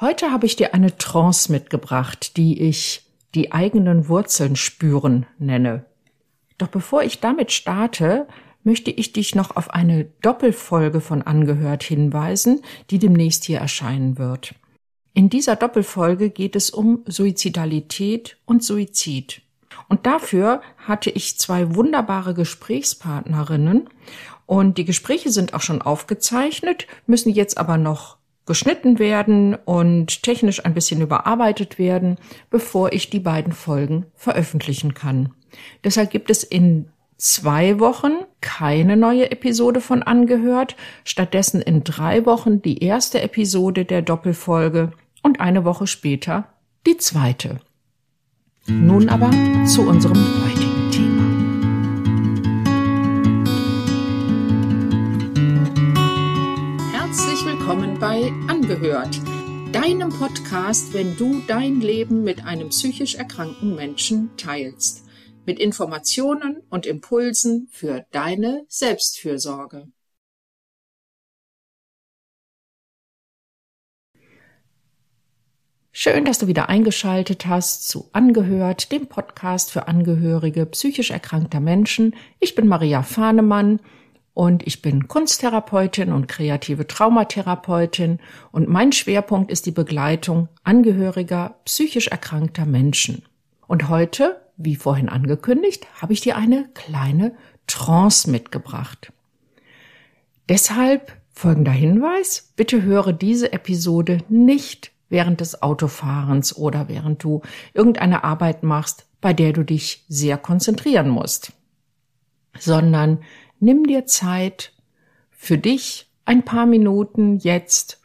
Heute habe ich dir eine Trance mitgebracht, die ich die eigenen Wurzeln spüren nenne. Doch bevor ich damit starte, möchte ich dich noch auf eine Doppelfolge von Angehört hinweisen, die demnächst hier erscheinen wird. In dieser Doppelfolge geht es um Suizidalität und Suizid. Und dafür hatte ich zwei wunderbare Gesprächspartnerinnen und die Gespräche sind auch schon aufgezeichnet, müssen jetzt aber noch geschnitten werden und technisch ein bisschen überarbeitet werden, bevor ich die beiden Folgen veröffentlichen kann. Deshalb gibt es in zwei Wochen keine neue Episode von Angehört, stattdessen in drei Wochen die erste Episode der Doppelfolge und eine Woche später die zweite. Nun aber zu unserem heutigen bei Angehört, deinem Podcast, wenn du dein Leben mit einem psychisch erkrankten Menschen teilst mit Informationen und Impulsen für deine Selbstfürsorge. Schön, dass du wieder eingeschaltet hast zu Angehört, dem Podcast für Angehörige psychisch erkrankter Menschen. Ich bin Maria Fahnemann und ich bin Kunsttherapeutin und kreative Traumatherapeutin und mein Schwerpunkt ist die Begleitung Angehöriger psychisch erkrankter Menschen. Und heute wie vorhin angekündigt, habe ich dir eine kleine Trance mitgebracht. Deshalb folgender Hinweis, bitte höre diese Episode nicht während des Autofahrens oder während du irgendeine Arbeit machst, bei der du dich sehr konzentrieren musst, sondern nimm dir Zeit für dich ein paar Minuten jetzt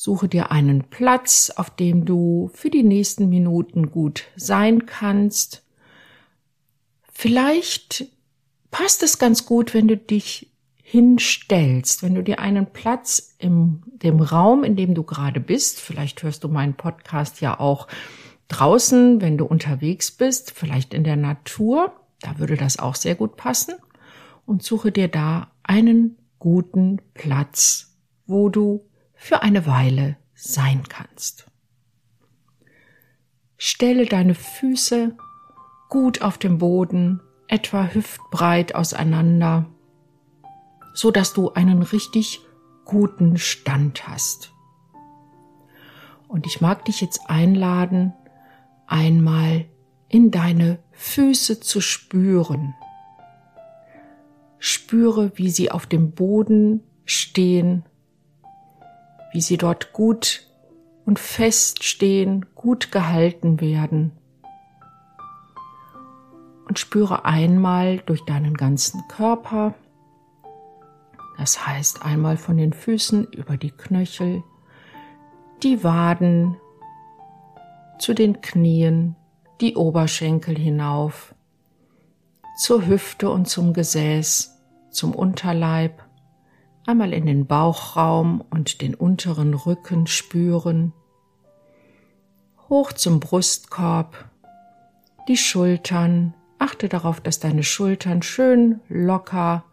Suche dir einen Platz, auf dem du für die nächsten Minuten gut sein kannst. Vielleicht passt es ganz gut, wenn du dich hinstellst, wenn du dir einen Platz im dem Raum, in dem du gerade bist, vielleicht hörst du meinen Podcast ja auch draußen, wenn du unterwegs bist, vielleicht in der Natur, da würde das auch sehr gut passen und suche dir da einen guten Platz, wo du für eine Weile sein kannst. Stelle deine Füße gut auf dem Boden, etwa hüftbreit auseinander, so dass du einen richtig guten Stand hast. Und ich mag dich jetzt einladen, einmal in deine Füße zu spüren. Spüre, wie sie auf dem Boden stehen wie sie dort gut und fest stehen, gut gehalten werden. Und spüre einmal durch deinen ganzen Körper, das heißt einmal von den Füßen über die Knöchel, die Waden, zu den Knien, die Oberschenkel hinauf, zur Hüfte und zum Gesäß, zum Unterleib, einmal in den Bauchraum und den unteren Rücken spüren, hoch zum Brustkorb, die Schultern, achte darauf, dass deine Schultern schön locker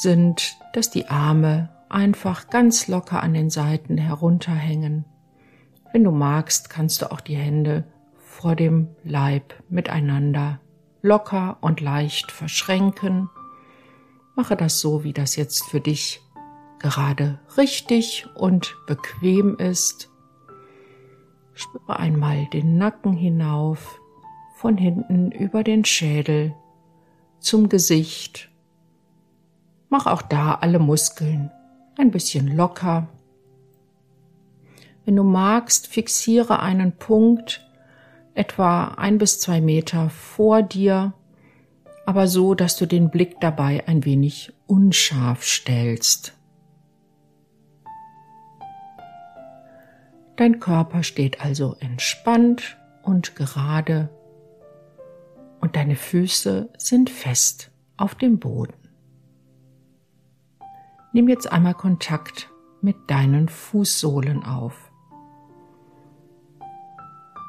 sind, dass die Arme einfach ganz locker an den Seiten herunterhängen. Wenn du magst, kannst du auch die Hände vor dem Leib miteinander locker und leicht verschränken Mache das so, wie das jetzt für dich gerade richtig und bequem ist. Spüre einmal den Nacken hinauf, von hinten über den Schädel zum Gesicht. Mach auch da alle Muskeln ein bisschen locker. Wenn du magst, fixiere einen Punkt etwa ein bis zwei Meter vor dir aber so, dass du den Blick dabei ein wenig unscharf stellst. Dein Körper steht also entspannt und gerade und deine Füße sind fest auf dem Boden. Nimm jetzt einmal Kontakt mit deinen Fußsohlen auf.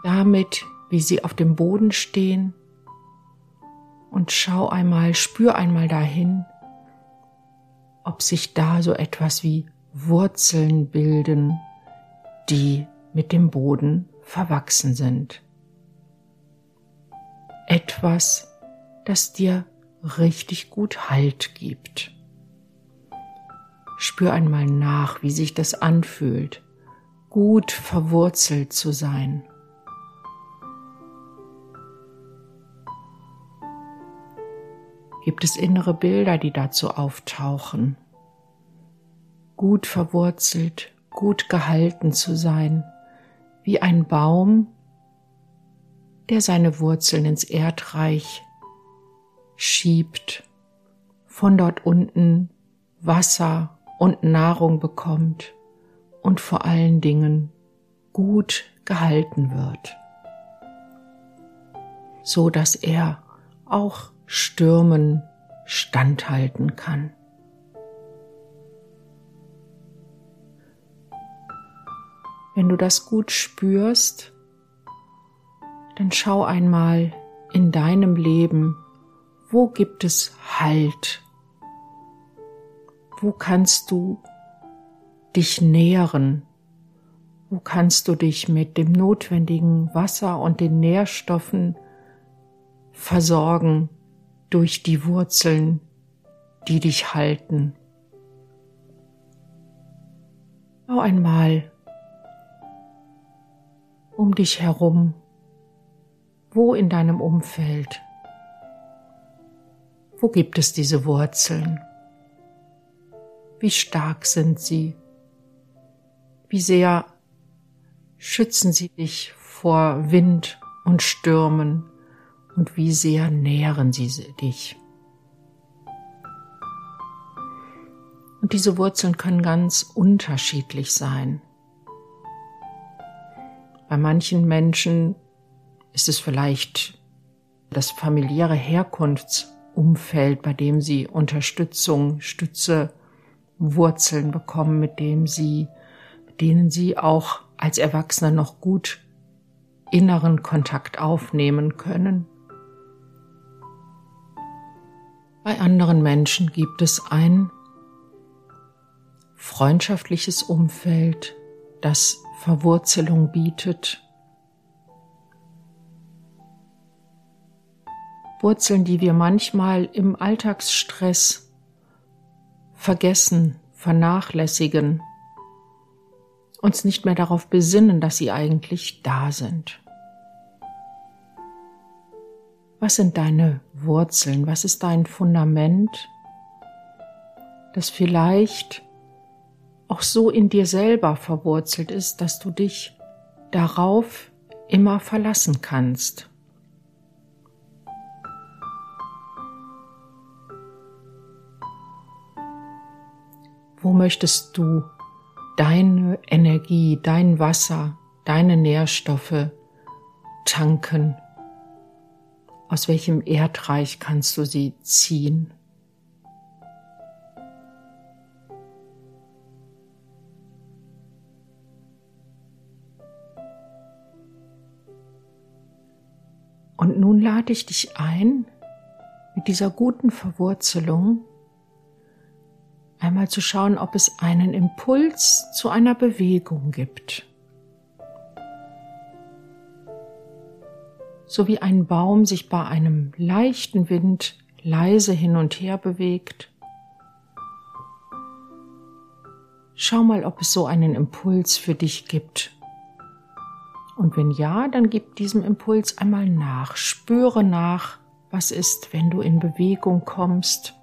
Damit, wie sie auf dem Boden stehen, und schau einmal, spür einmal dahin, ob sich da so etwas wie Wurzeln bilden, die mit dem Boden verwachsen sind. Etwas, das dir richtig gut Halt gibt. Spür einmal nach, wie sich das anfühlt, gut verwurzelt zu sein. Gibt es innere Bilder, die dazu auftauchen? Gut verwurzelt, gut gehalten zu sein, wie ein Baum, der seine Wurzeln ins Erdreich schiebt, von dort unten Wasser und Nahrung bekommt und vor allen Dingen gut gehalten wird, so dass er auch Stürmen standhalten kann. Wenn du das gut spürst, dann schau einmal in deinem Leben, wo gibt es Halt? Wo kannst du dich nähren? Wo kannst du dich mit dem notwendigen Wasser und den Nährstoffen versorgen, durch die Wurzeln, die dich halten. Schau einmal um dich herum, wo in deinem Umfeld, wo gibt es diese Wurzeln? Wie stark sind sie? Wie sehr schützen sie dich vor Wind und Stürmen? Und wie sehr nähren sie dich. Und diese Wurzeln können ganz unterschiedlich sein. Bei manchen Menschen ist es vielleicht das familiäre Herkunftsumfeld, bei dem sie Unterstützung, Stütze, Wurzeln bekommen, mit dem sie, mit denen sie auch als Erwachsene noch gut inneren Kontakt aufnehmen können. Bei anderen Menschen gibt es ein freundschaftliches Umfeld, das Verwurzelung bietet. Wurzeln, die wir manchmal im Alltagsstress vergessen, vernachlässigen, uns nicht mehr darauf besinnen, dass sie eigentlich da sind. Was sind deine Wurzeln? Was ist dein Fundament, das vielleicht auch so in dir selber verwurzelt ist, dass du dich darauf immer verlassen kannst? Wo möchtest du deine Energie, dein Wasser, deine Nährstoffe tanken? Aus welchem Erdreich kannst du sie ziehen? Und nun lade ich dich ein, mit dieser guten Verwurzelung einmal zu schauen, ob es einen Impuls zu einer Bewegung gibt. So wie ein Baum sich bei einem leichten Wind leise hin und her bewegt. Schau mal, ob es so einen Impuls für dich gibt. Und wenn ja, dann gib diesem Impuls einmal nach. Spüre nach, was ist, wenn du in Bewegung kommst.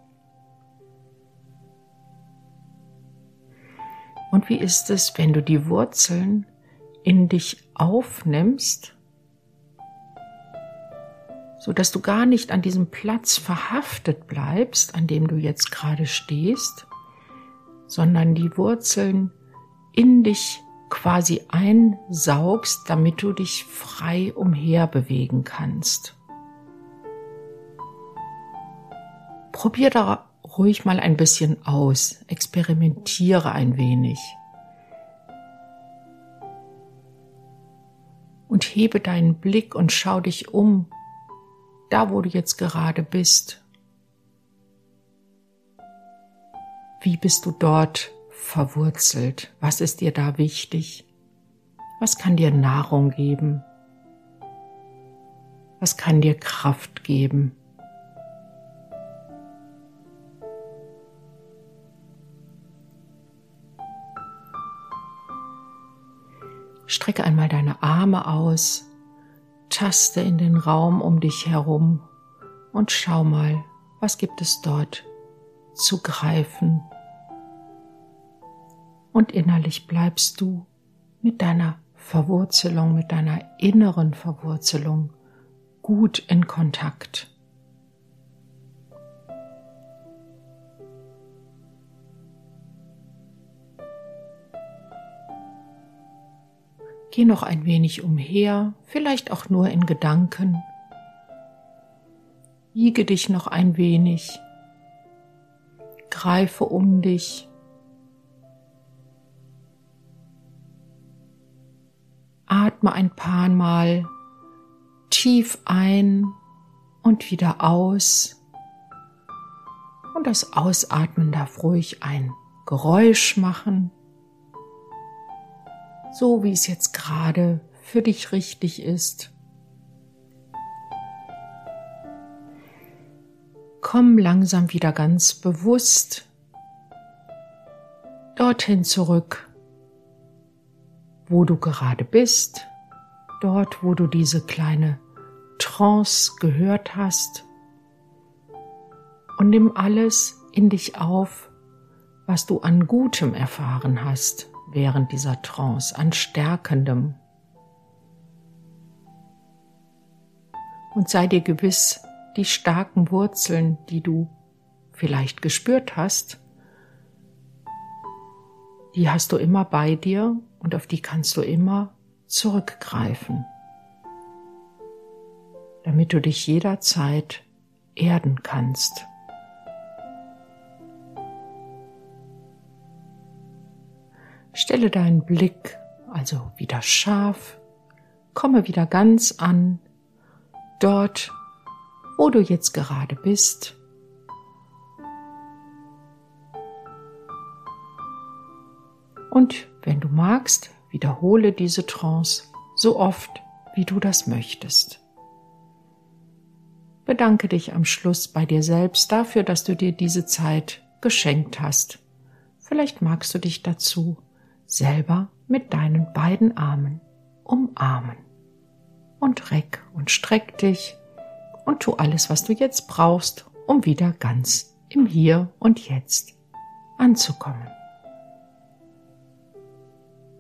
Und wie ist es, wenn du die Wurzeln in dich aufnimmst so dass du gar nicht an diesem Platz verhaftet bleibst, an dem du jetzt gerade stehst, sondern die Wurzeln in dich quasi einsaugst, damit du dich frei umher bewegen kannst. Probier da ruhig mal ein bisschen aus, experimentiere ein wenig. Und hebe deinen Blick und schau dich um da wo du jetzt gerade bist. Wie bist du dort verwurzelt? Was ist dir da wichtig? Was kann dir Nahrung geben? Was kann dir Kraft geben? Strecke einmal deine Arme aus, taste in den Raum um dich herum und schau mal, was gibt es dort zu greifen. Und innerlich bleibst du mit deiner Verwurzelung, mit deiner inneren Verwurzelung gut in Kontakt. Geh noch ein wenig umher, vielleicht auch nur in Gedanken. Wiege dich noch ein wenig. Greife um dich. Atme ein paar Mal tief ein und wieder aus. Und das Ausatmen darf ruhig ein Geräusch machen so wie es jetzt gerade für dich richtig ist. Komm langsam wieder ganz bewusst dorthin zurück, wo du gerade bist, dort, wo du diese kleine Trance gehört hast und nimm alles in dich auf, was du an Gutem erfahren hast während dieser Trance, an Stärkendem. Und sei dir gewiss, die starken Wurzeln, die du vielleicht gespürt hast, die hast du immer bei dir und auf die kannst du immer zurückgreifen, damit du dich jederzeit erden kannst. Stelle deinen Blick also wieder scharf, komme wieder ganz an, dort, wo du jetzt gerade bist. Und wenn du magst, wiederhole diese Trance so oft, wie du das möchtest. Bedanke dich am Schluss bei dir selbst dafür, dass du dir diese Zeit geschenkt hast. Vielleicht magst du dich dazu selber mit deinen beiden Armen umarmen. Und reck und streck dich und tu alles, was du jetzt brauchst, um wieder ganz im Hier und Jetzt anzukommen.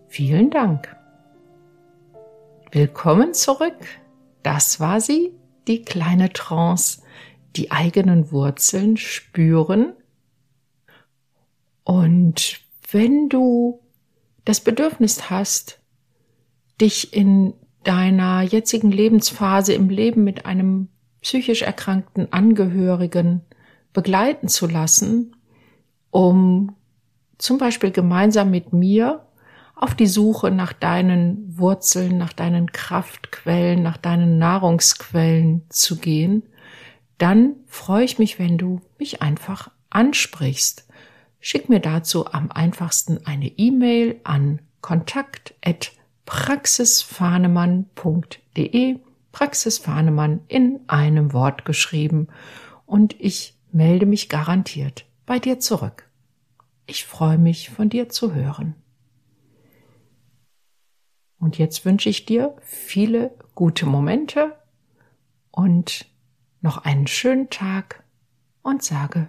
Vielen Dank. Willkommen zurück. Das war sie, die kleine Trance, die eigenen Wurzeln spüren. Und wenn du das Bedürfnis hast, dich in deiner jetzigen Lebensphase im Leben mit einem psychisch erkrankten Angehörigen begleiten zu lassen, um zum Beispiel gemeinsam mit mir auf die Suche nach deinen Wurzeln, nach deinen Kraftquellen, nach deinen Nahrungsquellen zu gehen, dann freue ich mich, wenn du mich einfach ansprichst. Schick mir dazu am einfachsten eine E-Mail an kontakt@praxisfahnemann.de Praxisfahnemann in einem Wort geschrieben und ich melde mich garantiert bei dir zurück. Ich freue mich von dir zu hören. Und jetzt wünsche ich dir viele gute Momente und noch einen schönen Tag und sage